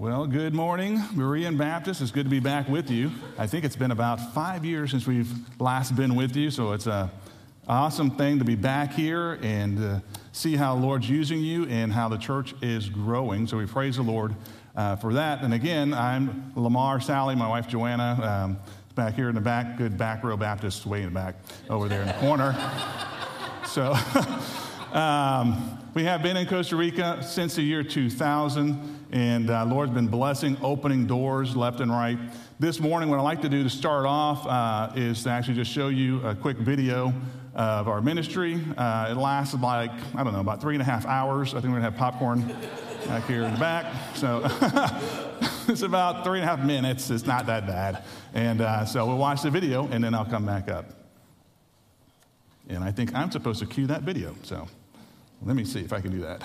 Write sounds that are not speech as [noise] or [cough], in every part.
Well, good morning, Berean Baptist. It's good to be back with you. I think it's been about five years since we've last been with you, so it's a awesome thing to be back here and uh, see how the Lord's using you and how the church is growing. So we praise the Lord uh, for that. And again, I'm LaMar Salley, my wife Joanna, um, back here in the back, good back row Baptist way in the back over there in the corner. [laughs] so [laughs] um, we have been in Costa Rica since the year 2000. And uh, Lord's been blessing, opening doors left and right. This morning, what I'd like to do to start off uh, is to actually just show you a quick video of our ministry. Uh, it lasts like, I don't know, about three and a half hours. I think we're going to have popcorn back here in the back. So [laughs] it's about three and a half minutes. It's not that bad. And uh, so we'll watch the video and then I'll come back up. And I think I'm supposed to cue that video. So let me see if I can do that.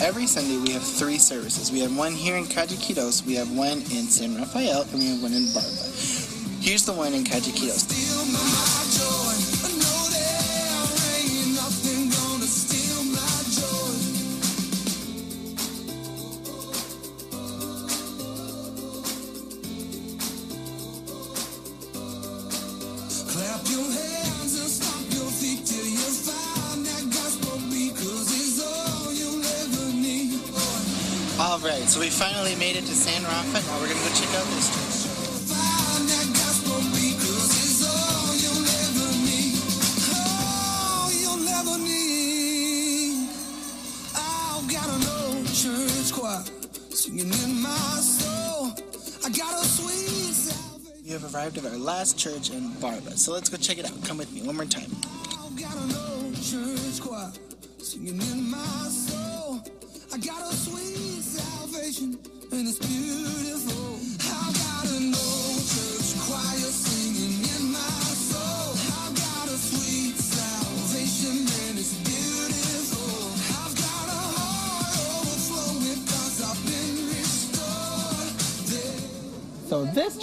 every Sunday we have three services. We have one here in Cajiquitos, we have one in San Rafael, and we have one in Barva. Here's the one in Cajiquitos. We finally made it to San Rafa. Now we're going to go check out this church. We have arrived at our last church in Barva, so let's go check it out. Come with me one more time.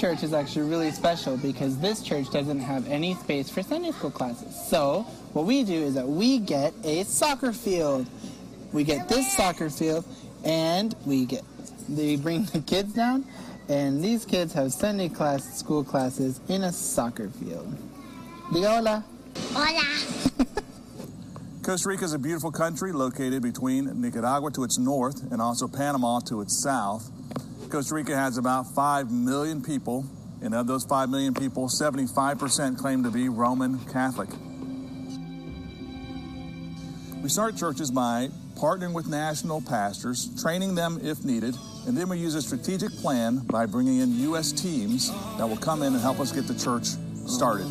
Church is actually really special because this church doesn't have any space for Sunday school classes. So what we do is that we get a soccer field we get this soccer field, and we get they bring the kids down, and these kids have Sunday class school classes in a soccer field. Diga hola. Hola. [laughs] Costa Rica is a beautiful country located between Nicaragua to its north and also Panama to its south. Costa Rica has about 5 million people, and of those 5 million people, 75% claim to be Roman Catholic. We start churches by partnering with national pastors, training them if needed, and then we use a strategic plan by bringing in U.S. teams that will come in and help us get the church started.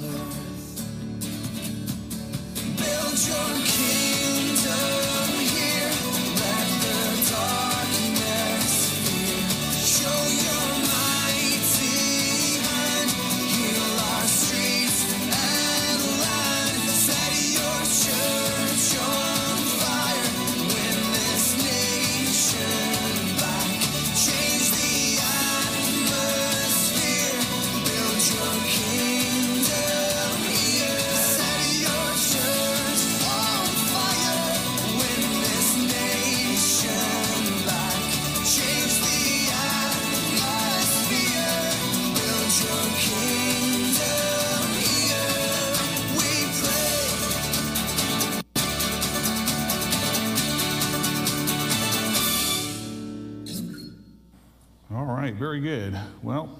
Very good. Well,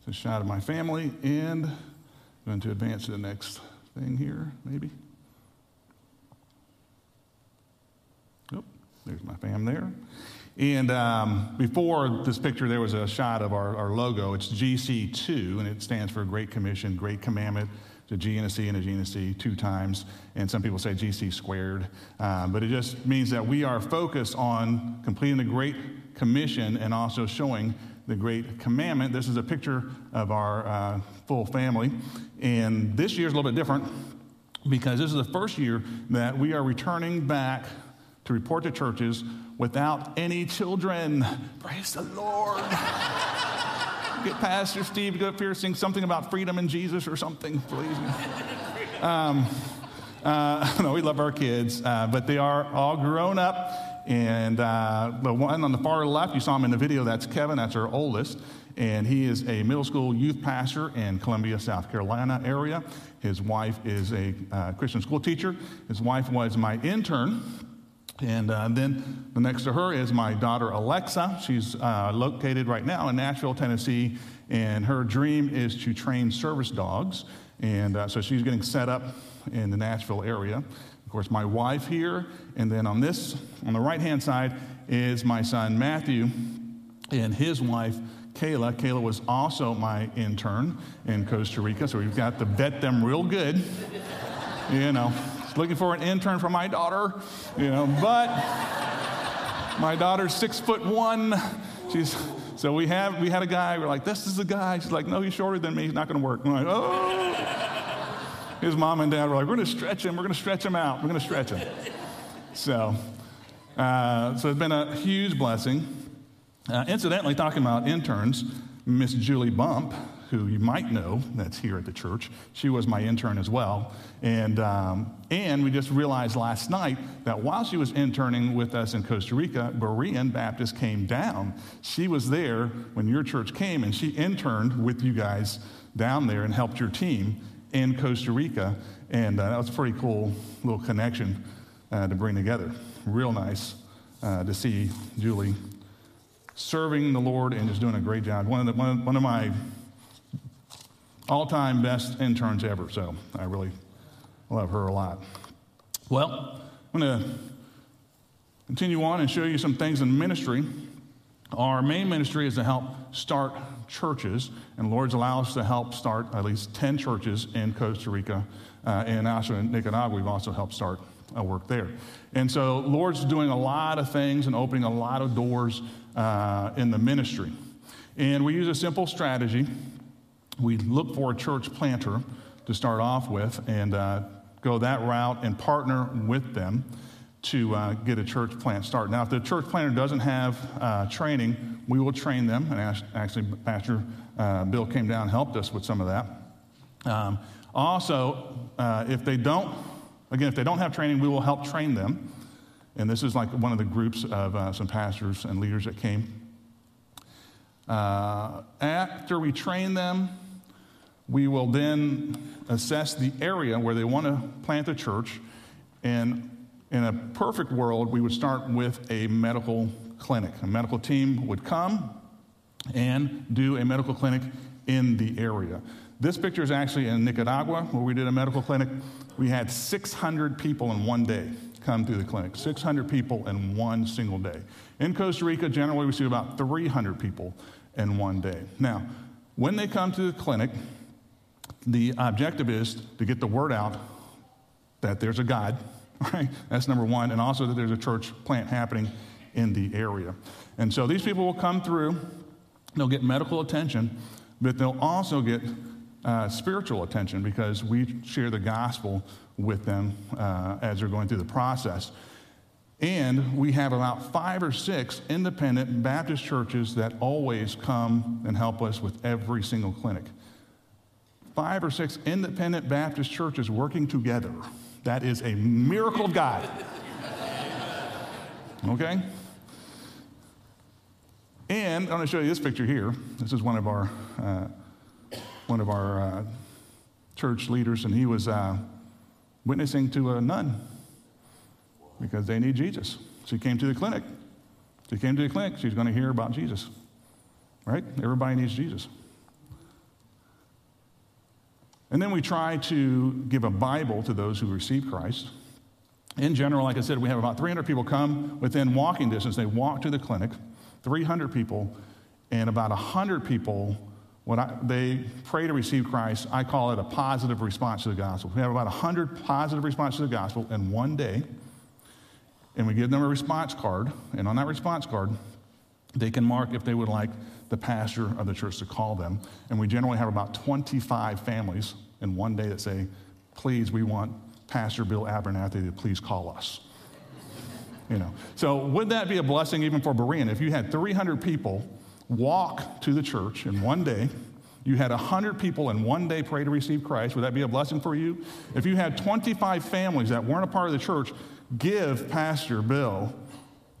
it's a shot of my family, and I'm going to advance to the next thing here, maybe. Oh, there's my fam there. And um, before this picture, there was a shot of our, our, logo. It's GC2, and it stands for Great Commission, Great Commandment. It's a G and a C and a G and a C two times. And some people say GC squared. Um, but it just means that we are focused on completing the Great commission and also showing the great commandment. This is a picture of our uh, full family. And this year is a little bit different because this is the first year that we are returning back to report to churches without any children. Praise the Lord. [laughs] Get Pastor Steve to go up here sing something about freedom in Jesus or something, please. Um, uh, [laughs] no, we love our kids, uh, but they are all grown up. And uh, the one on the far left, you saw him in the video, that's Kevin, that's our oldest. And he is a middle school youth pastor in Columbia, South Carolina area. His wife is a uh, Christian school teacher. His wife was my intern and uh, then the next to her is my daughter Alexa. She's uh, located right now in Nashville, Tennessee, and her dream is to train service dogs. And uh, so she's getting set up in the Nashville area. Of course, my wife here, and then on this, on the right hand side, is my son Matthew and his wife Kayla. Kayla was also my intern in Costa Rica, so we've got to vet them real good. [laughs] You know, looking for an intern for my daughter, you know, but my daughter's six foot one. She's so we have we had a guy. We're like, this is the guy. She's like, no, he's shorter than me. He's not going to work. I'm like, oh. His mom and dad were like, we're going to stretch him. We're going to stretch him out. We're going to stretch him. [laughs] So, uh, so it's been a huge blessing. Uh, incidentally, talking about interns, Miss Julie Bump, who you might know that's here at the church. She was my intern as well. And, um, and we just realized last night that while she was interning with us in Costa Rica, Berean Baptist came down. She was there when your church came, and she interned with you guys down there and helped your team in Costa Rica. And uh, that was a pretty cool little connection uh, to bring together. Real nice uh, to see Julie serving the Lord and just doing a great job. One of, the, one one of my all time best interns ever. So I really love her a lot. Well, I'm going to continue on and show you some things in ministry. Our main ministry is to help start churches, and Lord's allowed us to help start at least 10 churches in Costa Rica uh, and also in Nicaragua. We've also helped start a work there. And so, Lord's doing a lot of things and opening a lot of doors uh, in the ministry. And we use a simple strategy we look for a church planter to start off with and uh, go that route and partner with them to uh, get a church plant started. Now, if the church planter doesn't have uh, training, we will train them. And actually, Pastor uh, Bill came down and helped us with some of that. Um, also, uh, if they don't, again, if they don't have training, we will help train them. And this is like one of the groups of uh, some pastors and leaders that came. after we train them, we will then assess the area where they want to plant the church. And in a perfect world, we would start with a medical clinic. A medical team would come and do a medical clinic in the area. This picture is actually in Nicaragua, where we did a medical clinic. We had 600 people in one day come through the clinic, 600 people in one single day. In Costa Rica, generally, we see about 300 people in one day. Now, when they come to the clinic, the objective is to get the word out that there's a God, [laughs] right? That's number one, and also that there's a church plant happening in the area. And so these people will come through, they'll get medical attention, but they'll also get uh, spiritual attention because we share the gospel with them uh, as they're going through the process. And we have about five or six independent Baptist churches that always come and help us with every single clinic five or six independent Baptist churches working together. That is a miracle of God. Okay? And I'm going to show you this picture here. This is one of our uh, one of our uh, church leaders, and he was uh, witnessing to a nun because they need Jesus. She came to the clinic. She came to the clinic. She's going to hear about Jesus. Right? Everybody needs Jesus. And then we try to give a Bible to those who receive Christ. In general, like I said, we have about 300 people come within walking distance. They walk to the clinic, 300 people, and about 100 people, when I, they pray to receive Christ, I call it a positive response to the gospel. We have about 100 positive responses to the gospel in one day, and we give them a response card. And on that response card, they can mark if they would like the pastor of the church to call them. And we generally have about 25 families in one day that say, please, we want Pastor Bill Abernathy to please call us. You know, so would that be a blessing even for Berean if you had 300 people walk to the church in one day? You had 100 people in one day pray to receive Christ. Would that be a blessing for you? If you had 25 families that weren't a part of the church give Pastor Bill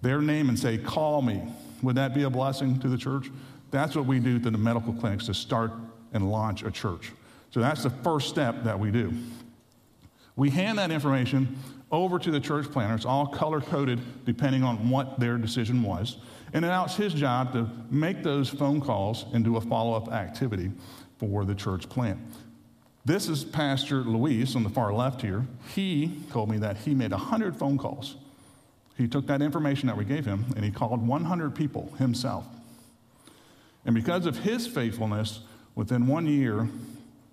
their name and say, Call me, would that be a blessing to the church? That's what we do to the medical clinics to start and launch a church. So that's the first step that we do. We hand that information over to the church planter. It's all color coded depending on what their decision was. And now it's his job to make those phone calls and do a follow up activity for the church plant. This is Pastor Luis on the far left here. He told me that he made 100 phone calls. He took that information that we gave him and he called 100 people himself. And because of his faithfulness, within one year,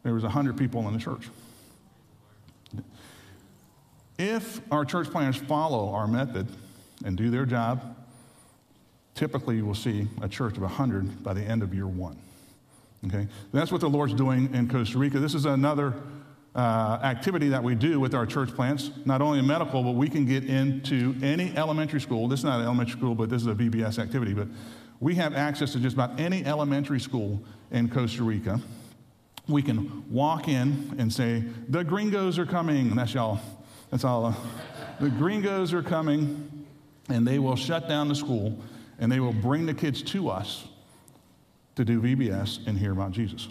there was 100 people in the church. If our church planters follow our method and do their job, typically will see a church of 100 by the end of year one. Okay? That's what the Lord's doing in Costa Rica. This is another uh, activity that we do with our church plants, not only in medical, but we can get into any elementary school. This is not an elementary school, but this is a VBS activity. But we have access to just about any elementary school in Costa Rica. We can walk in and say, The gringos are coming. And that's y'all that's all. Uh, the gringos are coming, and they will shut down the school, and they will bring the kids to us to do VBS and hear about Jesus.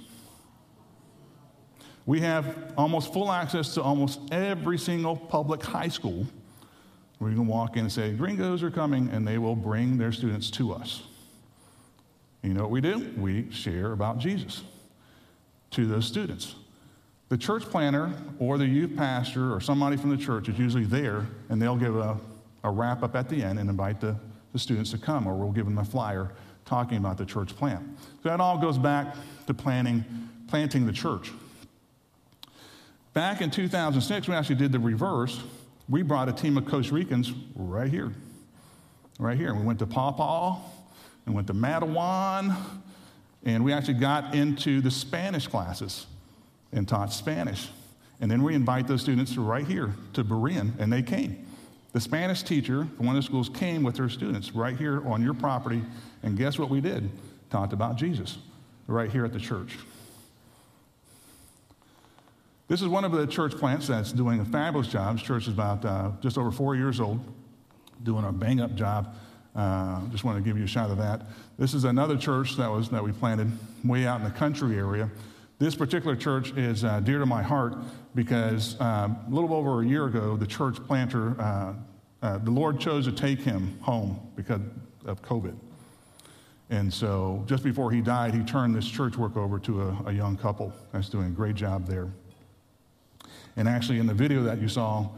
We have almost full access to almost every single public high school you can walk in and say, Gringos are coming, and they will bring their students to us. You know what we do? We share about Jesus to those students. The church planter or the youth pastor or somebody from the church is usually there, and they'll give a, a wrap up at the end and invite the, the students to come, or we'll give them a flyer talking about the church plant. So that all goes back to planning, planting the church. Back in 2006, we actually did the reverse. We brought a team of Costa Ricans right here, right here. We went to Paw and went to Matawan, and we actually got into the Spanish classes and taught Spanish. And then we invite those students right here to Berean, and they came. The Spanish teacher from one of the schools came with her students right here on your property, and guess what we did? Talked about Jesus right here at the church. This is one of the church plants that's doing a fabulous job. This church is about uh, just over four years old, doing a bang up job. Uh, just want to give you a shot of that. This is another church that was that we planted way out in the country area. This particular church is uh, dear to my heart because uh, a little over a year ago, the church planter, uh, uh, the Lord chose to take him home because of COVID. And so just before he died, he turned this church work over to a, a young couple that's doing a great job there. And actually, in the video that you saw,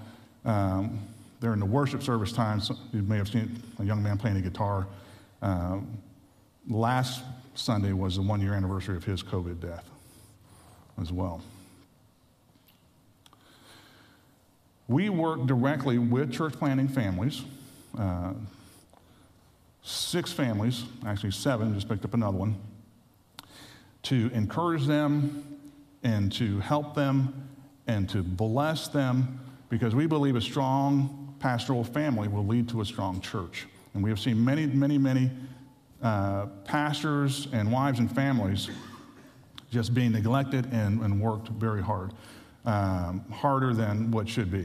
um, during the worship service time, you may have seen a young man playing a guitar. Um, last Sunday was the one year anniversary of his COVID death as well. We work directly with church planting families, uh, six families, actually seven, just picked up another one, to encourage them and to help them and to bless them because we believe a strong pastoral family will lead to a strong church. And we have seen many, many, many uh, pastors and wives and families just being neglected and, and worked very hard, um, harder than what should be.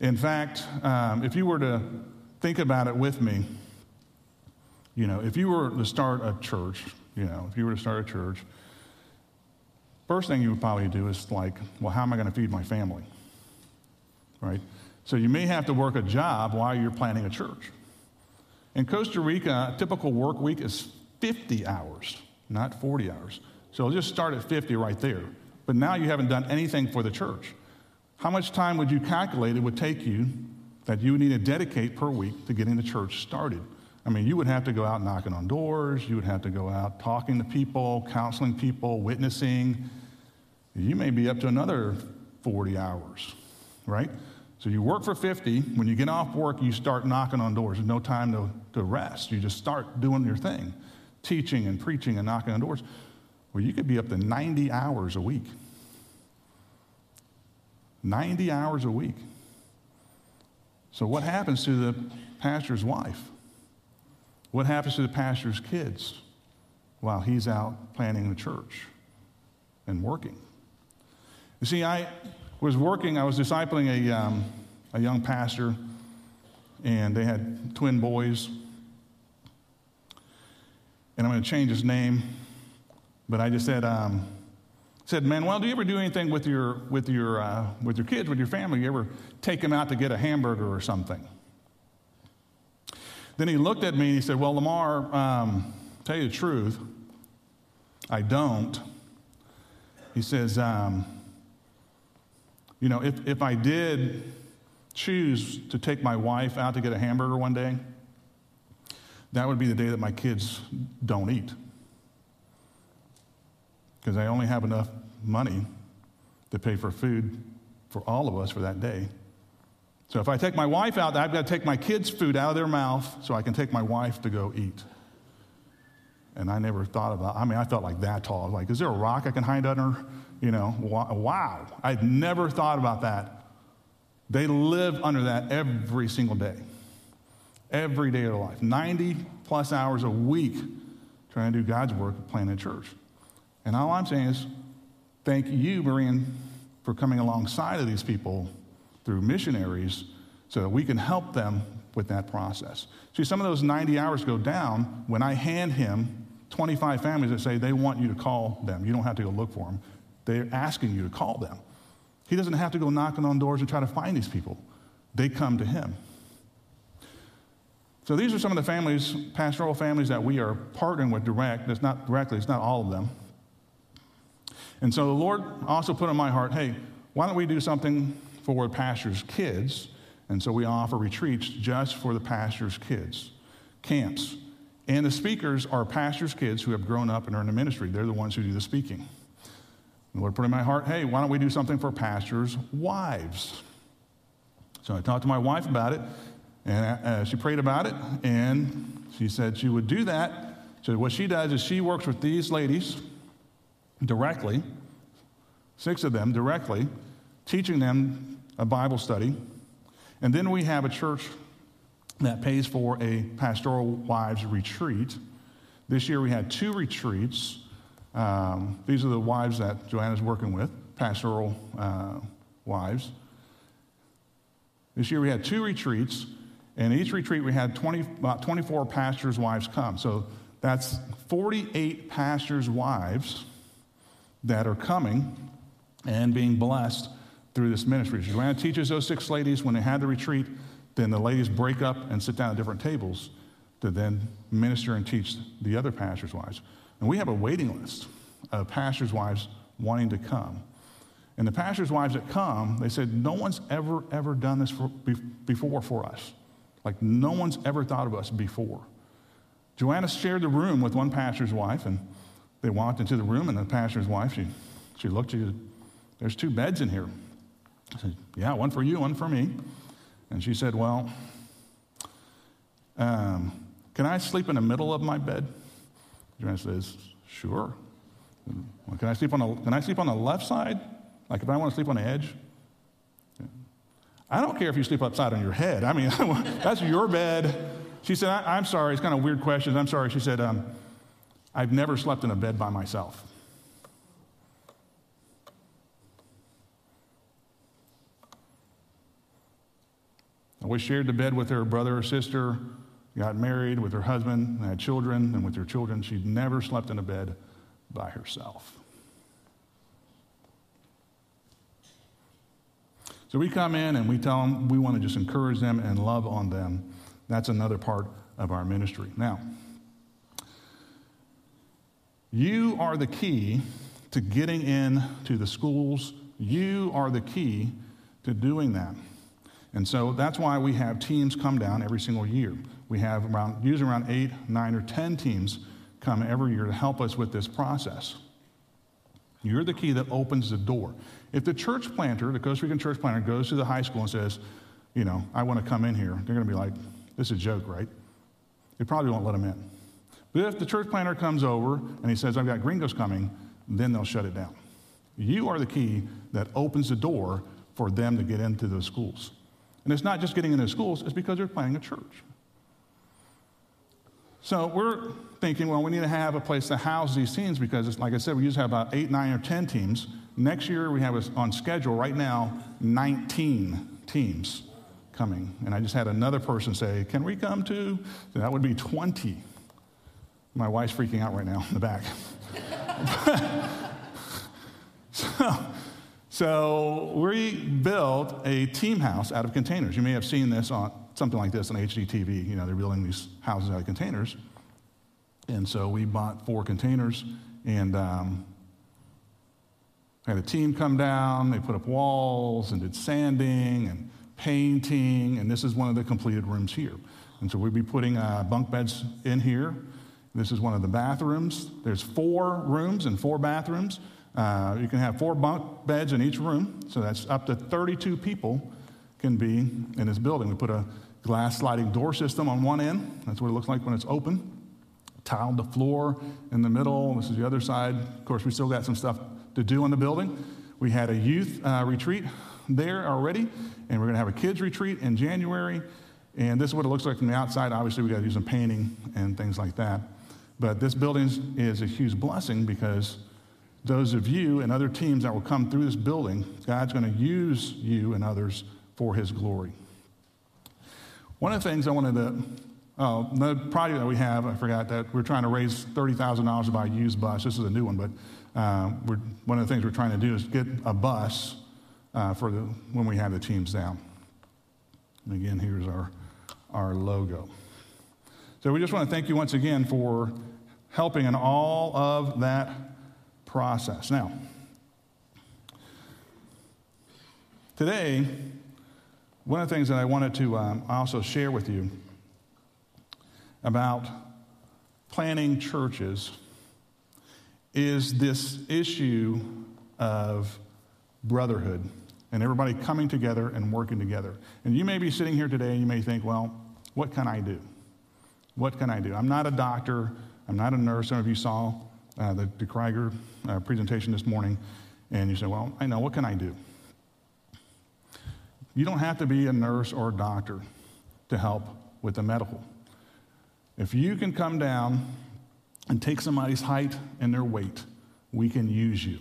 In fact, um, if you were to think about it with me, you know, if you were to start a church, you know, if you were to start a church, first thing you would probably do is like, well, how am I going to feed my family? Right? So you may have to work a job while you're planning a church. In Costa Rica, a typical work week is 50 hours, not 40 hours. So just start at 50 right there. But now you haven't done anything for the church. How much time would you calculate it would take you that you would need to dedicate per week to getting the church started? I mean, you would have to go out knocking on doors, you would have to go out talking to people, counseling people, witnessing. You may be up to another 40 hours, right? So you work for 50. When you get off work, you start knocking on doors. There's no time to to rest. You just start doing your thing, teaching and preaching and knocking on doors. Well, you could be up to 90 hours a week. 90 hours a week. So, what happens to the pastor's wife? What happens to the pastor's kids while he's out planning the church and working? You see, I was working, I was discipling a, um, a young pastor, and they had twin boys. And I'm going to change his name, but I just said, um, said, Manuel, do you ever do anything with your, with, your, uh, with your kids, with your family? You ever take them out to get a hamburger or something? Then he looked at me and he said, Well, LaMar, um, tell you the truth, I don't. He says, um, You know, if, if I did choose to take my wife out to get a hamburger one day, that would be the day that my kids don't eat. Because I only have enough money to pay for food for all of us for that day. So if I take my wife out, I've got to take my kids' food out of their mouth so I can take my wife to go eat. And I never thought about, I mean, I felt like that tall. Like, is there a rock I can hide under? You know, wow. I'd never thought about that. They live under that every single day, every day of their life. 90 plus hours a week trying to do God's work, planting a church. And all I'm saying is, thank you, Berean, for coming alongside of these people through missionaries so that we can help them with that process. See, some of those 90 hours go down when I hand him 25 families that say they want you to call them. You don't have to go look for them, they're asking you to call them. He doesn't have to go knocking on doors and try to find these people, they come to him. So these are some of the families, pastoral families that we are partnering with direct. It's not directly, it's not all of them. And so the Lord also put in my heart, hey, why don't we do something for pastor's kids? And so we offer retreats just for the pastor's kids, camps. And the speakers are pastors' kids who have grown up and are in the ministry. They're the ones who do the speaking. The Lord put in my heart, hey, why don't we do something for pastors' wives? So I talked to my wife about it, and uh, she prayed about it, and she said she would do that. So what she does is she works with these ladies directly, six of them directly, teaching them a Bible study. And then we have a church that pays for a pastoral wives retreat. This year we had two retreats. Um, these are the wives that Joanna's working with, pastoral uh, wives. This year we had two retreats, and each retreat we had 20, about 24 pastors' wives come. So that's 48 pastors' wives that are coming and being blessed through this ministry. Joanna teaches those six ladies when they had the retreat, then the ladies break up and sit down at different tables to then minister and teach the other pastors' wives. And we have a waiting list of pastors' wives wanting to come. And the pastors' wives that come, they said, no one's ever, ever done this for, before for us. Like, no one's ever thought of us before. Joanna shared the room with one pastor's wife, and they walked into the room, and the pastor's wife, she, she looked, she said, There's two beds in here. I said, Yeah, one for you, one for me. And she said, Well, um, can I sleep in the middle of my bed? Joanna says, Sure. Well, can I sleep on the can I sleep on the left side? Like if I want to sleep on the edge? I don't care if you sleep upside on your head. I mean, [laughs] that's your bed. She said, I, am sorry, it's kind of weird questions. I'm sorry. She said, um, I've never slept in a bed by myself. I always shared the bed with her brother or sister, got married with her husband, and had children, and with her children, she'd never slept in a bed by herself. So we come in and we tell them we want to just encourage them and love on them. That's another part of our ministry. Now, you are the key to getting into the schools. You are the key to doing that. And so that's why we have teams come down every single year. We have around, usually around eight, nine, or 10 teams come every year to help us with this process. You're the key that opens the door. If the church planter, the Costa Rican church planter, goes to the high school and says, you know, I want to come in here, they're going to be like, this is a joke, right? they probably won't let them in. But if the church planter comes over and he says, I've got gringos coming, then they'll shut it down. You are the key that opens the door for them to get into those schools. And it's not just getting into schools, it's because they're planning a church. So we're thinking, well, we need to have a place to house these teams because, like I said, we usually have about eight, nine, or 10 teams. Next year, we have on schedule right now 19 teams coming. And I just had another person say, Can we come too? So that would be 20. My wife's freaking out right now in the back. [laughs] so, so we built a team house out of containers. You may have seen this on something like this on HGTV. You know, they're building these houses out of containers. And so we bought four containers and um, had a team come down. They put up walls and did sanding and painting. And this is one of the completed rooms here. And so we'll be putting uh, bunk beds in here. This is one of the bathrooms. There's four rooms and four bathrooms. Uh, you can have four bunk beds in each room, so that's up to 32 people can be in this building. We put a glass sliding door system on one end. That's what it looks like when it's open. Tiled the floor in the middle. This is the other side. Of course, we still got some stuff to do in the building. We had a youth uh, retreat there already, and we're going to have a kids retreat in January. And this is what it looks like from the outside. Obviously, we got to do some painting and things like that. But this building is a huge blessing because those of you and other teams that will come through this building, God's going to use you and others for his glory. One of the things I wanted to, oh, the project that we have, I forgot that we're trying to raise $30,000 to buy a used bus. This is a new one, but uh, one of the things we're trying to do is get a bus uh, for the, when we have the teams down. And again, here's our, our logo. So we just want to thank you once again for helping in all of that process. Now, today, one of the things that I wanted to um, also share with you about planning churches is this issue of brotherhood and everybody coming together and working together. And you may be sitting here today and you may think, well, what can I do? What can I do? I'm not a doctor, I'm not a nurse. Some of you saw uh, the, the Krieger uh, presentation this morning, and you say, Well, I know, what can I do? You don't have to be a nurse or a doctor to help with the medical. If you can come down and take somebody's height and their weight, we can use you.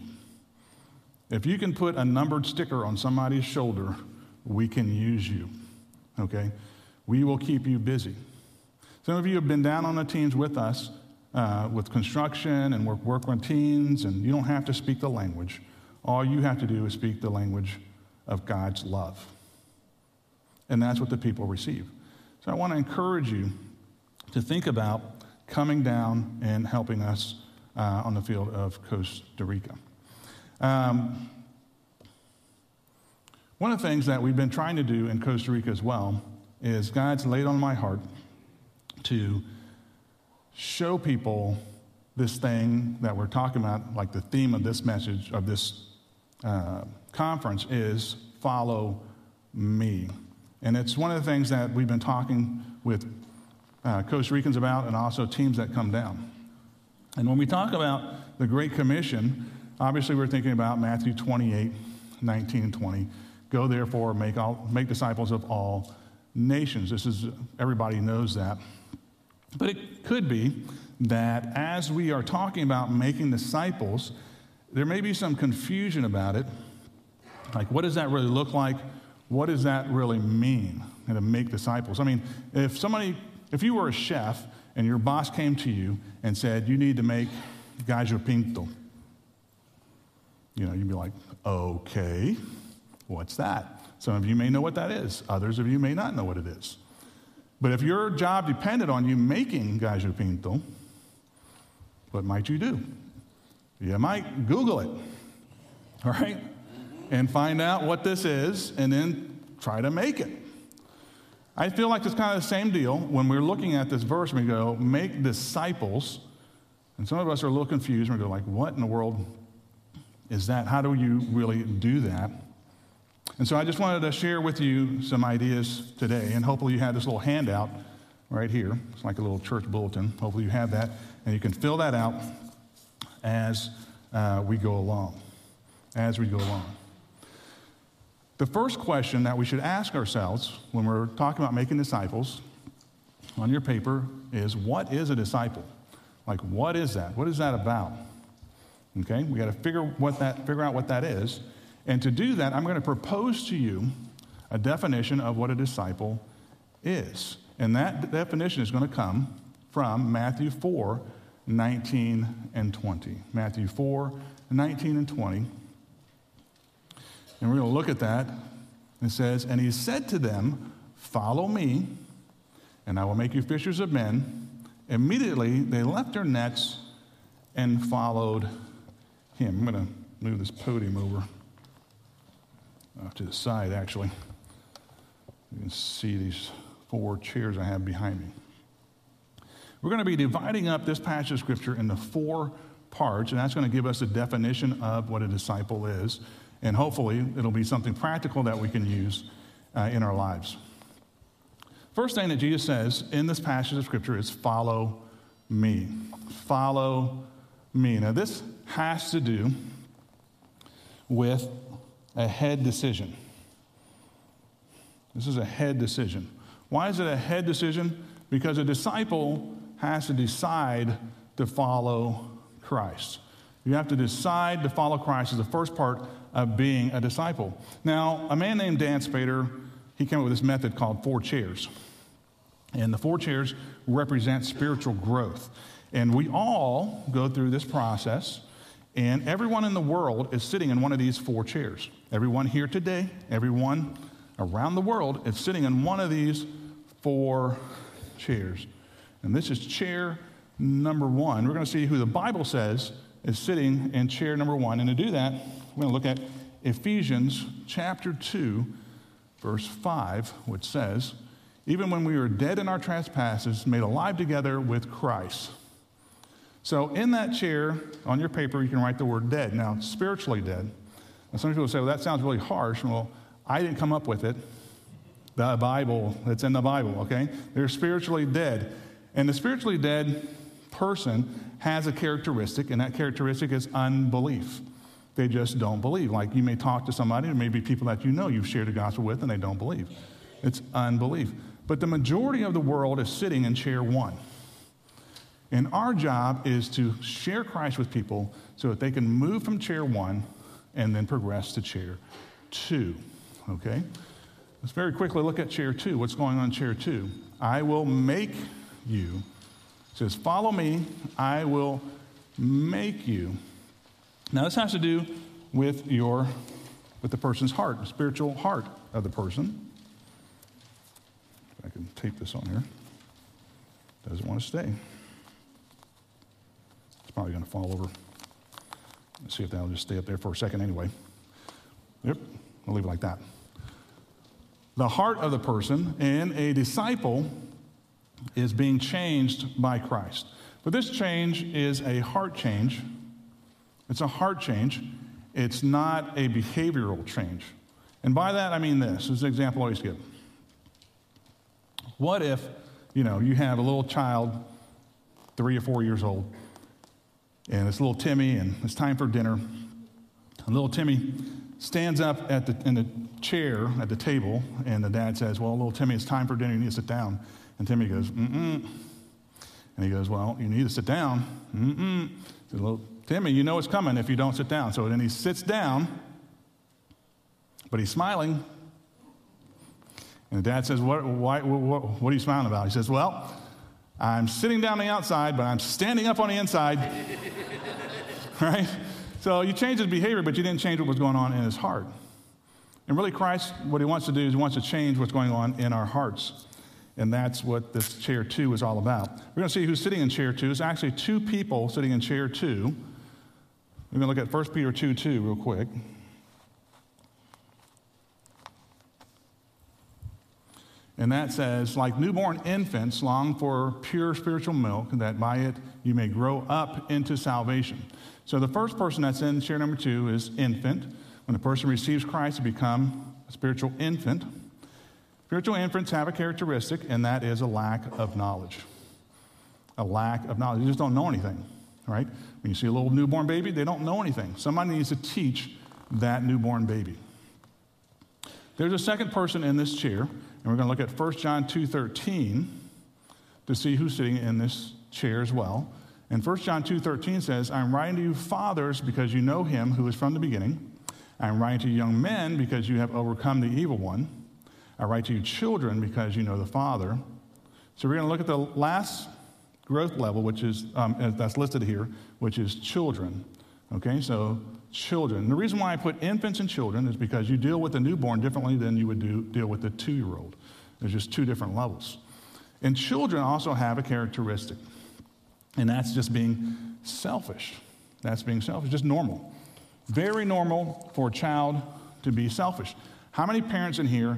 If you can put a numbered sticker on somebody's shoulder, we can use you. Okay? We will keep you busy. Some of you have been down on the teams with us uh, with construction and work, work on teens, and you don't have to speak the language. All you have to do is speak the language of God's love. And that's what the people receive. So I want to encourage you to think about coming down and helping us uh, on the field of Costa Rica. Um, one of the things that we've been trying to do in Costa Rica as well is God's laid on my heart to show people this thing that we're talking about, like the theme of this message, of this uh, conference, is follow me. And it's one of the things that we've been talking with uh, Costa Ricans about and also teams that come down. And when we talk about the Great Commission, obviously we're thinking about Matthew 28 19 and 20. Go therefore, make, all, make disciples of all nations. This is, everybody knows that. But it could be that as we are talking about making disciples, there may be some confusion about it. Like, what does that really look like? What does that really mean? And to make disciples. I mean, if somebody, if you were a chef and your boss came to you and said, you need to make gallo pinto, you know, you'd be like, okay, what's that? Some of you may know what that is, others of you may not know what it is. But if your job depended on you making gallo pinto, what might you do? You might Google it, all right? And find out what this is and then try to make it. I feel like it's kind of the same deal when we're looking at this verse and we go, make disciples. And some of us are a little confused and we go, like, what in the world is that? How do you really do that? And so I just wanted to share with you some ideas today, and hopefully you had this little handout right here. It's like a little church bulletin. Hopefully, you have that. And you can fill that out as uh, we go along. As we go along. The first question that we should ask ourselves when we're talking about making disciples on your paper is what is a disciple? Like, what is that? What is that about? Okay, we got to figure what that figure out what that is, and to do that, I'm going to propose to you a definition of what a disciple is, and that definition is going to come from Matthew 4, 19 and 20. Matthew 4, 19 and 20. And we're going to look at that. It says, And he said to them, Follow me, and I will make you fishers of men. Immediately they left their nets and followed him. I'm going to move this podium over uh, to the side, actually. You can see these four chairs I have behind me. We're going to be dividing up this passage of Scripture into four parts, and that's going to give us a definition of what a disciple is. And hopefully, it'll be something practical that we can use uh, in our lives. First thing that Jesus says in this passage of Scripture is follow me. Follow me. Now, this has to do with a head decision. This is a head decision. Why is it a head decision? Because a disciple has to decide to follow Christ. You have to decide to follow Christ is the first part of being a disciple. Now, a man named Dan Spader, he came up with this method called four chairs. And the four chairs represent spiritual growth. And we all go through this process, and everyone in the world is sitting in one of these four chairs. Everyone here today, everyone around the world is sitting in one of these four chairs. And this is chair number one. We're going to see who the Bible says is sitting in chair number one. And to do that, we're going to look at Ephesians chapter 2, verse 5, which says, Even when we were dead in our trespasses, made alive together with Christ. So, in that chair, on your paper, you can write the word dead. Now, spiritually dead. Now, some people say, well, that sounds really harsh. Well, I didn't come up with it. The Bible, it's in the Bible, okay? They're spiritually dead. And the spiritually dead person has a characteristic, and that characteristic is unbelief. They just don't believe. Like you may talk to somebody, or maybe people that you know you've shared the gospel with, and they don't believe. It's unbelief. But the majority of the world is sitting in chair one. And our job is to share Christ with people so that they can move from chair one and then progress to chair two. Okay? Let's very quickly look at chair two. What's going on in chair two? I will make you. It says, Follow me, I will make you. Now, this has to do with your with the person's heart, the spiritual heart of the person. If I can tape this on here. Doesn't want to stay. It's probably going to fall over. Let's see if that'll just stay up there for a second anyway. Yep, I'll leave it like that. The heart of the person and a disciple is being changed by Christ. But this change is a heart change. It's a heart change. It's not a behavioral change. And by that, I mean this. This is an example I always give. What if, you know, you have a little child, three or four years old, and it's little Timmy, and it's time for dinner. And little Timmy stands up at the, in the chair at the table, and the dad says, Well, little Timmy, it's time for dinner. You need to sit down. And Timmy goes, Mm-mm. And he goes, Well, you need to sit down. Mm-mm. Says, little Timmy, you know it's coming if you don't sit down. So then he sits down, but he's smiling. And the dad says, What, why, what, what are you smiling about? He says, Well, I'm sitting down on the outside, but I'm standing up on the inside. [laughs] right? So you changed his behavior, but you didn't change what was going on in his heart. And really, Christ, what he wants to do is he wants to change what's going on in our hearts. And that's what this chair two is all about. We're going to see who's sitting in chair two. It's actually two people sitting in chair two. We're going to look at 1 Peter 2 2 real quick. And that says, like newborn infants long for pure spiritual milk, that by it you may grow up into salvation. So the first person that's in chair number two is infant. When a person receives Christ, they become a spiritual infant. Spiritual infants have a characteristic, and that is a lack of knowledge. A lack of knowledge. They just don't know anything, right? When you see a little newborn baby, they don't know anything. Somebody needs to teach that newborn baby. There's a second person in this chair, and we're going to look at 1 John 2.13 to see who's sitting in this chair as well. And 1 John 2.13 says, I'm writing to you fathers because you know him who is from the beginning. I'm writing to you young men because you have overcome the evil one. I write to you children because you know the Father. So we're going to look at the last growth level, which is um, that's listed here, which is children. Okay, so children. The reason why I put infants and children is because you deal with a newborn differently than you would do, deal with a two year old. There's just two different levels. And children also have a characteristic, and that's just being selfish. That's being selfish, just normal. Very normal for a child to be selfish. How many parents in here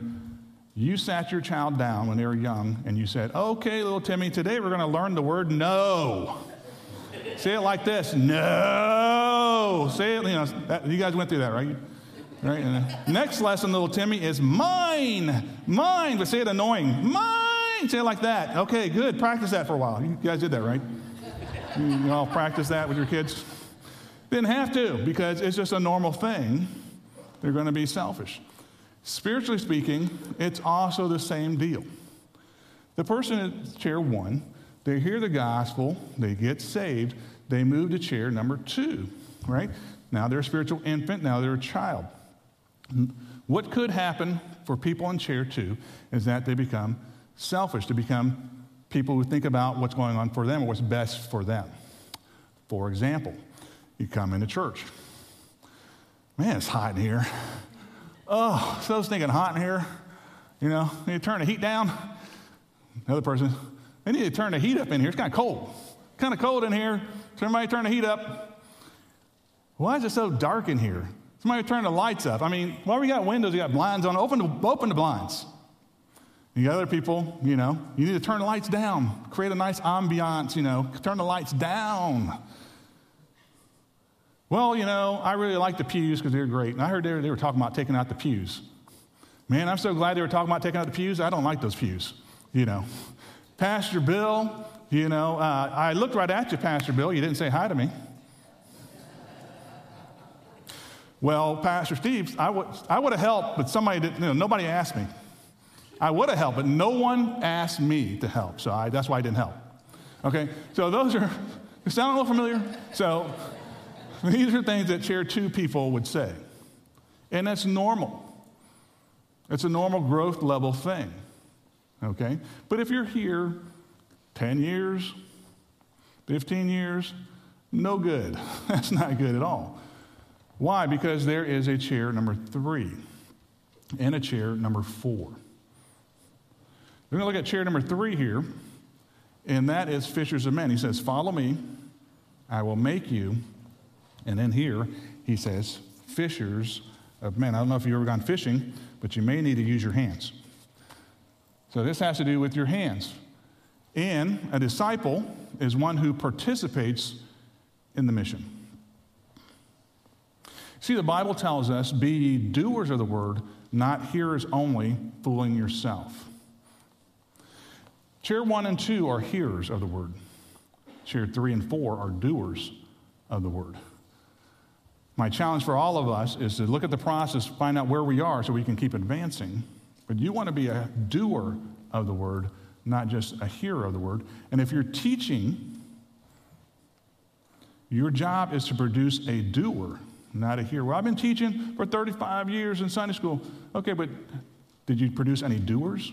you sat your child down when they were young and you said, Okay, little Timmy, today we're going to learn the word no. Say it like this no. Say it, you know, that, you guys went through that, right? Right? And next lesson, little Timmy, is mine. Mine. But say it annoying. Mine. Say it like that. Okay, good. Practice that for a while. You guys did that, right? You all practice that with your kids? Didn't have to because it's just a normal thing. They're going to be selfish. Spiritually speaking, it's also the same deal. The person in chair one, they hear the gospel, they get saved, they move to chair number two, right? Now they're a spiritual infant, now they're a child. What could happen for people in chair two is that they become selfish, to become people who think about what's going on for them or what's best for them. For example, you come into church. Man, it's hot in here. Oh, so stinking hot in here. You know, need to turn the heat down. Another person, they need to turn the heat up in here. It's kind of cold. Kind of cold in here. Somebody turn the heat up. Why is it so dark in here? Somebody turn the lights up. I mean, why we got windows? You got blinds on. Open the, open the blinds. You got other people, you know, you need to turn the lights down, create a nice ambiance, you know, turn the lights down. Well, you know, I really like the pews because they're great. And I heard they were, they were talking about taking out the pews. Man, I'm so glad they were talking about taking out the pews. I don't like those pews, you know. Pastor Bill, you know, uh, I looked right at you, Pastor Bill. You didn't say hi to me. Well, Pastor Steve, I would, I would have helped, but somebody didn't, you know, nobody asked me. I would have helped, but no one asked me to help. So I, that's why I didn't help. Okay, so those are, sound a little familiar? So [laughs] these are things that chair two people would say. And that's normal. It's a normal growth level thing. Okay? But if you're here 10 years, 15 years, no good. [laughs] That's not good at all. Why? Because there is a chair number three and a chair number four. We're going to look at chair number three here, and that is fishers of men. He says, Follow me, I will make you and then here he says, fishers of men. I don't know if you've ever gone fishing, but you may need to use your hands. So this has to do with your hands. And a disciple is one who participates in the mission. See, the Bible tells us, be ye doers of the word, not hearers only, fooling yourself. Chair one and two are hearers of the word. Chair three and four are doers of the word. My challenge for all of us is to look at the process, find out where we are so we can keep advancing. But you want to be a doer of the word, not just a hearer of the word. And if you're teaching, your job is to produce a doer, not a hearer. Well, I've been teaching for 35 years in Sunday school. Okay, but did you produce any doers?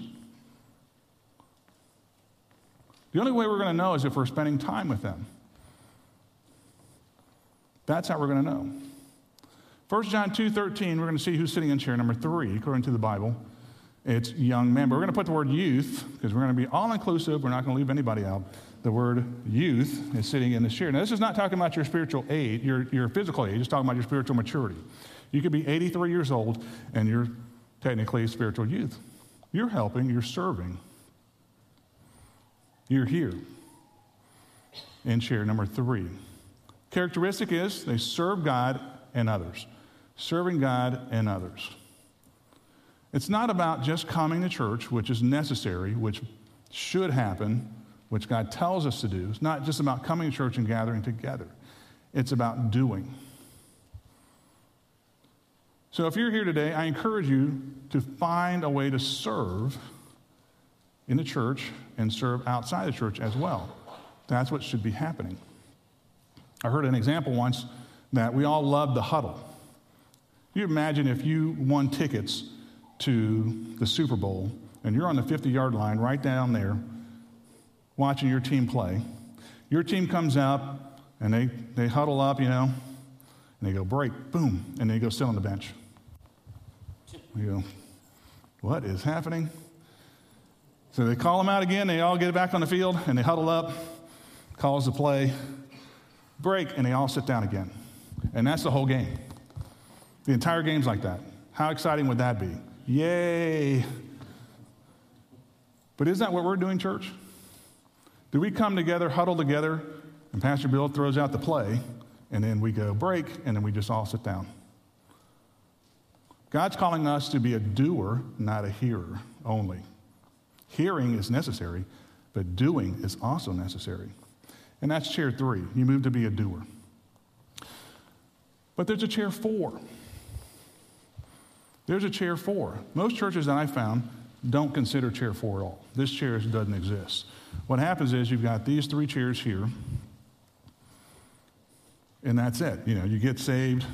The only way we're going to know is if we're spending time with them. That's how we're going to know. 1 John 2.13, we're going to see who's sitting in chair number three, according to the Bible. It's young men. But we're going to put the word youth, because we're going to be all inclusive. We're not going to leave anybody out. The word youth is sitting in this chair. Now, this is not talking about your spiritual age, your, your physical age. It's talking about your spiritual maturity. You could be 83 years old, and you're technically a spiritual youth. You're helping, you're serving. You're here in chair number three. Characteristic is they serve God and others serving God and others. It's not about just coming to church, which is necessary, which should happen, which God tells us to do. It's not just about coming to church and gathering together, it's about doing. So if you're here today, I encourage you to find a way to serve in the church and serve outside the church as well. That's what should be happening. I heard an example once that we all love the huddle. You imagine if you won tickets to the Super Bowl and you're on the 50 yard line right down there watching your team play. Your team comes out and they, they huddle up, you know, and they go break, boom, and they go sit on the bench. You go, what is happening? So they call them out again, they all get back on the field and they huddle up, calls the play, break, and they all sit down again. And that's the whole game. The entire game's like that. How exciting would that be? Yay! But is that what we're doing, church? Do we come together, huddle together, and Pastor Bill throws out the play, and then we go break, and then we just all sit down? God's calling us to be a doer, not a hearer only. Hearing is necessary, but doing is also necessary. And that's chair three. You move to be a doer. But there's a chair four. There's a chair four. Most churches that I found don't consider chair four at all. This chair doesn't exist. What happens is you've got these three chairs here, and that's it. You know, you get saved,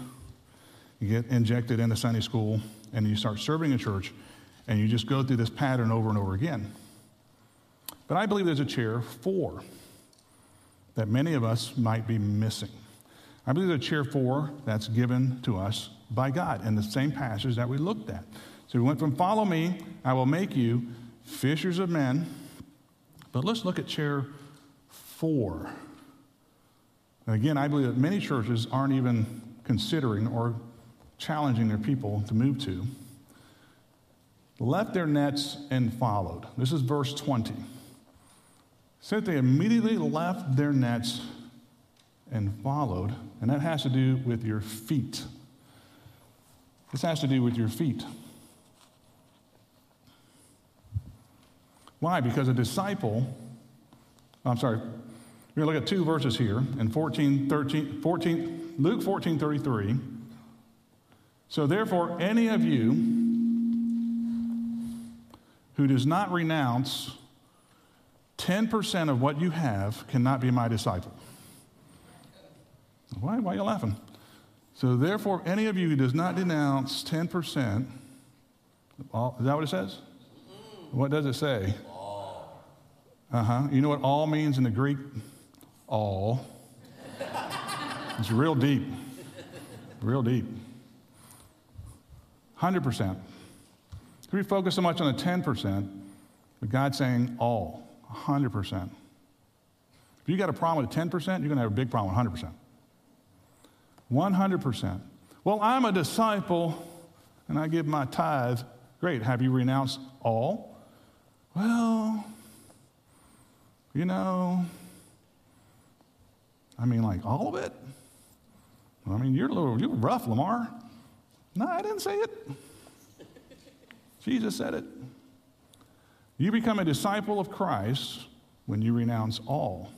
you get injected into Sunday school, and you start serving a church, and you just go through this pattern over and over again. But I believe there's a chair four that many of us might be missing. I believe there's a chair four that's given to us by God in the same passage that we looked at. So we went from follow me, I will make you fishers of men. But let's look at chair four. And again, I believe that many churches aren't even considering or challenging their people to move to. Left their nets and followed. This is verse 20. Said they immediately left their nets and followed, and that has to do with your feet. This has to do with your feet. Why? Because a disciple, I'm sorry, we're going to look at two verses here in 14, 13, 14, Luke 14, 33. So therefore, any of you who does not renounce 10% of what you have cannot be my disciple. Why, why are you laughing? So therefore, any of you who does not denounce 10%, all, is that what it says? What does it say? Uh huh. You know what all means in the Greek? All. It's real deep. Real deep. 100%. We focus so much on the 10%, but God's saying all, 100%. If you got a problem with 10%, you're going to have a big problem with 100%. 100%. Well, I'm a disciple and I give my tithe. Great. Have you renounced all? Well, you know, I mean, like all of it? I mean, you're a little you're rough, LaMar. No, I didn't say it. Jesus said it. You become a disciple of Christ when you renounce all.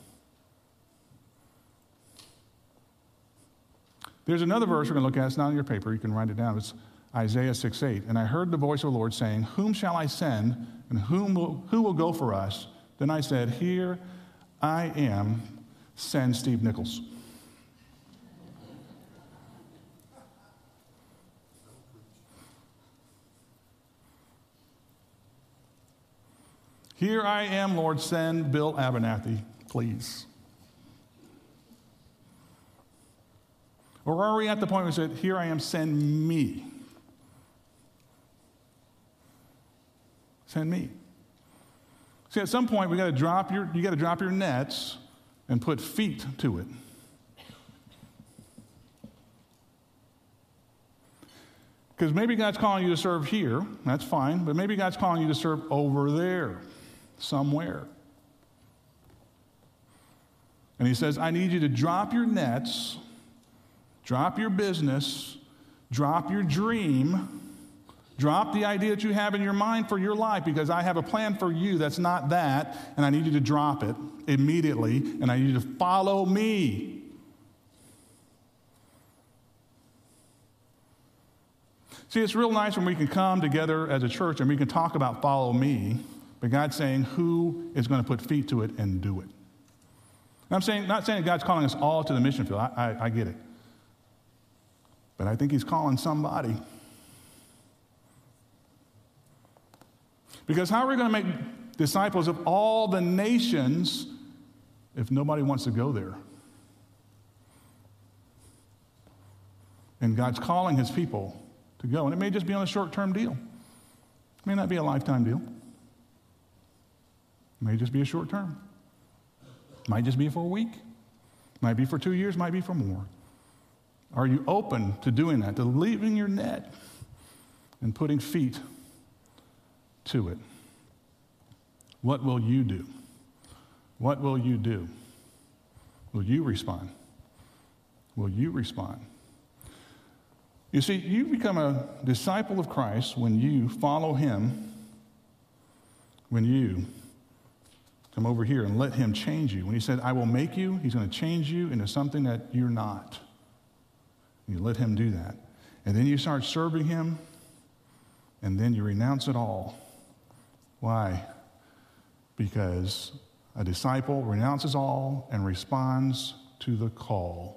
There's another verse we're going to look at. It's not on your paper. You can write it down. It's Isaiah 6 8. And I heard the voice of the Lord saying, Whom shall I send, and whom will, who will go for us? Then I said, Here I am, send Steve Nichols. Here I am, Lord, send Bill Abernathy, please. Or are we at the point where we said, Here I am, send me? Send me. See, at some point, we got to drop your, you got to drop your nets and put feet to it. Because maybe God's calling you to serve here, that's fine, but maybe God's calling you to serve over there, somewhere. And He says, I need you to drop your nets Drop your business, drop your dream, Drop the idea that you have in your mind for your life because I have a plan for you that's not that, and I need you to drop it immediately, and I need you to follow me. See, it's real nice when we can come together as a church and we can talk about follow me, but God's saying who is going to put feet to it and do it. And I'm saying, not saying God's calling us all to the mission field. I, I, I get it. But I think He's calling somebody. Because how are we going to make disciples of all the nations if nobody wants to go there? And God's calling his people to go. And it may just be on a short term deal, it may not be a lifetime deal, it may just be a short term, might just be for a week, might be for two years, might be for more. Are you open to doing that, to leaving your net and putting feet to it. What will you do? What will you do? Will you respond? Will you respond? You see, you become a disciple of Christ when you follow him, when you come over here and let him change you. When he said, I will make you, he's going to change you into something that you're not. You let him do that. And then you start serving him, and then you renounce it all why? Because a disciple renounces all and responds to the call.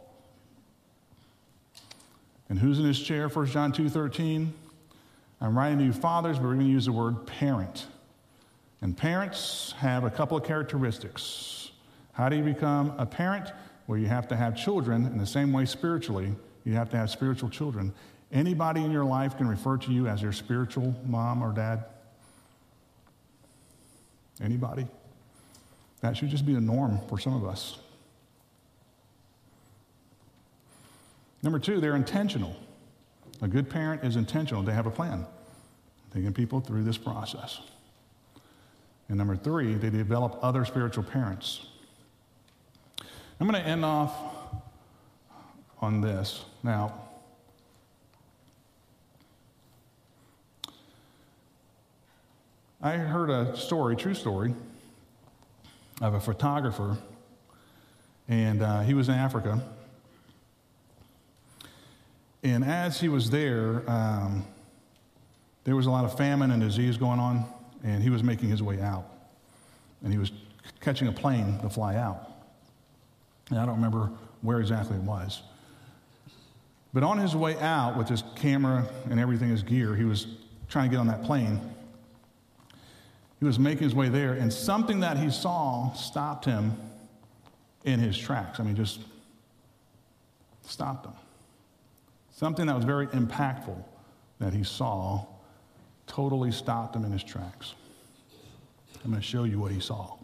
And who's in his chair? 1 John 2:13. I'm writing to you fathers, but we're going to use the word parent. And parents have a couple of characteristics. How do you become a parent? Well, you have to have children in the same way spiritually. You have to have spiritual children. Anybody in your life can refer to you as your spiritual mom or dad. Anybody? That should just be the norm for some of us. Number two, they're intentional. A good parent is intentional. They have a plan, taking people through this process. And number three, they develop other spiritual parents. I'm going to end off on this. Now, I heard a story, true story, of a photographer, and uh, he was in Africa. And as he was there, um, there was a lot of famine and disease going on, and he was making his way out. And he was catching a plane to fly out. And I don't remember where exactly it was. But on his way out with his camera and everything, his gear, he was trying to get on that plane. He was making his way there, and something that he saw stopped him in his tracks. I mean, just stopped him. Something that was very impactful that he saw totally stopped him in his tracks. I'm going to show you what he saw.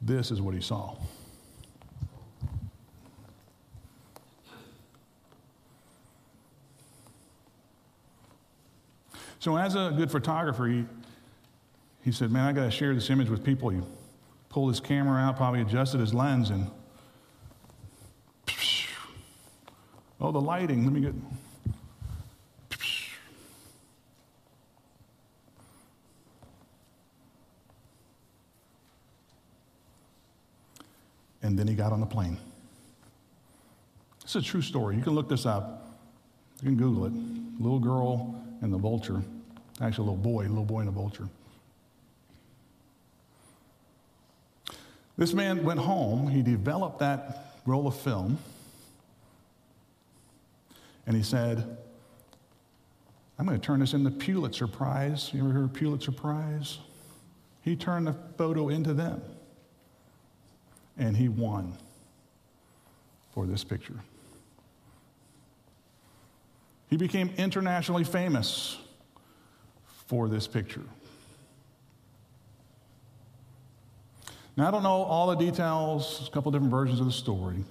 This is what he saw. So, as a good photographer, he, he said, Man, I got to share this image with people. He pulled his camera out, probably adjusted his lens, and oh, the lighting. Let me get. And then he got on the plane. It's a true story. You can look this up. You can Google it. Little girl and the vulture. Actually, a little boy, a little boy and a vulture. This man went home, he developed that roll of film, and he said, I'm going to turn this into Pulitzer Prize. You ever heard Pulitzer Prize? He turned the photo into them, and he won for this picture. He became internationally famous for this picture. Now, I don't know all the details, a couple different versions of the story,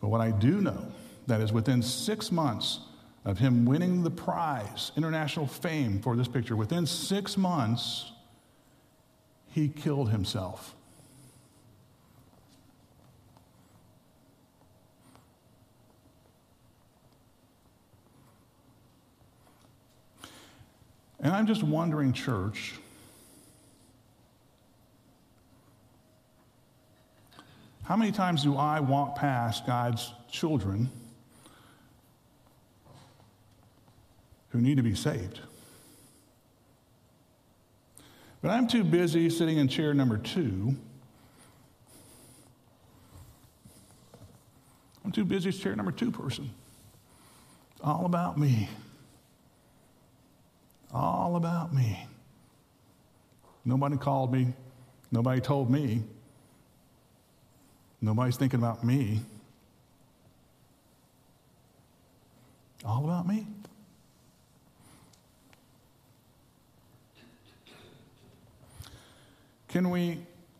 but what I do know that is within six months of him winning the prize, international fame for this picture, within six months, he killed himself. And I'm just wondering, church, how many times do I walk past God's children who need to be saved? But I'm too busy sitting in chair number two. I'm too busy chair number two person. It's all about me. All about me. Nobody called me. Nobody told me. Nobody's thinking about me. All about me. Can we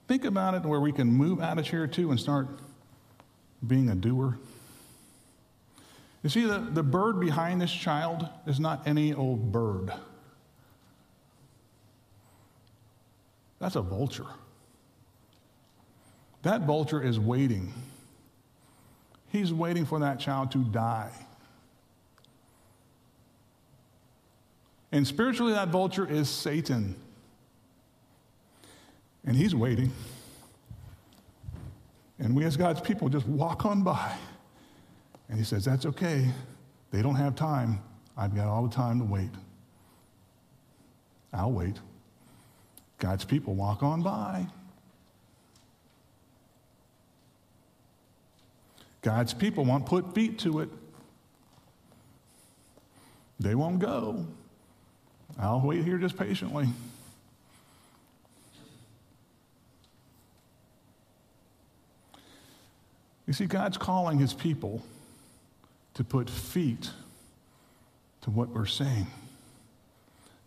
think about it where we can move out of here too and start being a doer? You see, the, the bird behind this child is not any old bird. That's a vulture. That vulture is waiting. He's waiting for that child to die. And spiritually, that vulture is Satan. And he's waiting. And we, as God's people, just walk on by. And he says, That's okay. They don't have time. I've got all the time to wait. I'll wait. God's people walk on by. God's people won't put feet to it. They won't go. I'll wait here just patiently. You see, God's calling his people to put feet to what we're saying.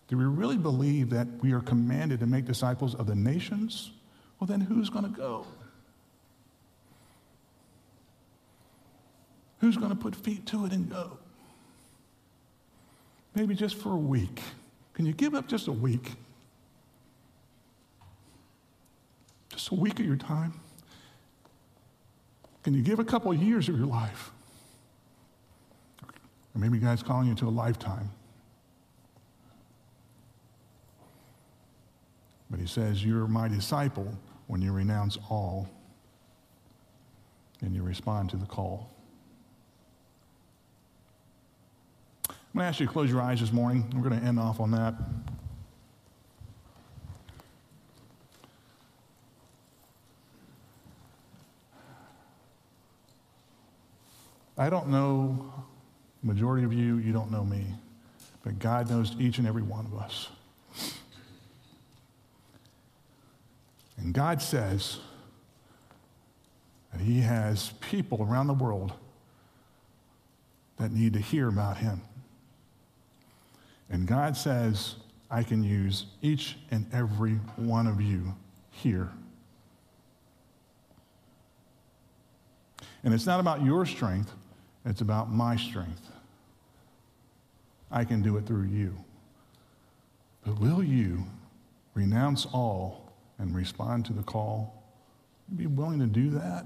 Do we really believe that we are commanded to make disciples of the nations? Well, then who's going to go? Who's going to put feet to it and go? Maybe just for a week. Can you give up just a week? Just a week of your time? Can you give a couple of years of your life? Or maybe God's calling you to a lifetime. But he says, You're my disciple when you renounce all and you respond to the call. I'm going to ask you to close your eyes this morning. We're going to end off on that. I don't know, majority of you, you don't know me, but God knows each and every one of us. And God says that He has people around the world that need to hear about Him. And God says, I can use each and every one of you here. And it's not about your strength, it's about my strength. I can do it through you. But will you renounce all and respond to the call? Be willing to do that?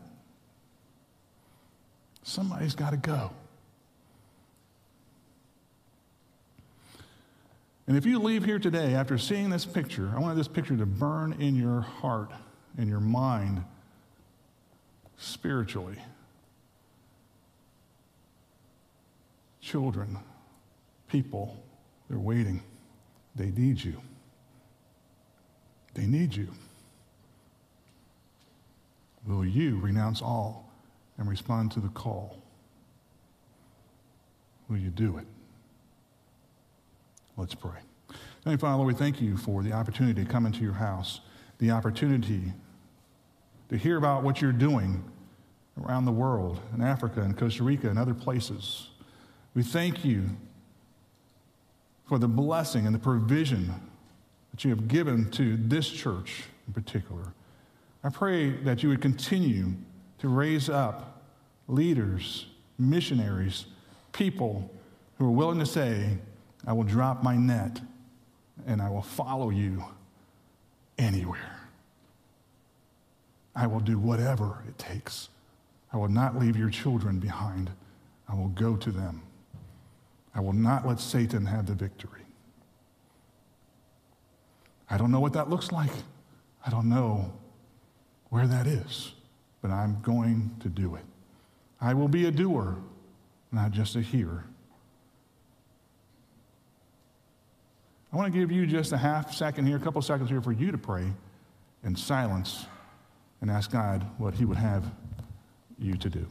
Somebody's got to go. And if you leave here today after seeing this picture, I want this picture to burn in your heart, in your mind, spiritually. children, people, they're waiting. They need you. They need you. Will you renounce all and respond to the call? Will you do it? Let's pray. Heavenly Father, we thank you for the opportunity to come into your house, the opportunity to hear about what you're doing around the world, in Africa and Costa Rica and other places. We thank you for the blessing and the provision that you have given to this church in particular. I pray that you would continue to raise up leaders, missionaries, people who are willing to say, I will drop my net and I will follow you anywhere. I will do whatever it takes. I will not leave your children behind. I will go to them. I will not let Satan have the victory. I don't know what that looks like. I don't know where that is, but I'm going to do it. I will be a doer, not just a hearer. I want to give you just a half second here, a couple seconds here for you to pray in silence and ask God what He would have you to do.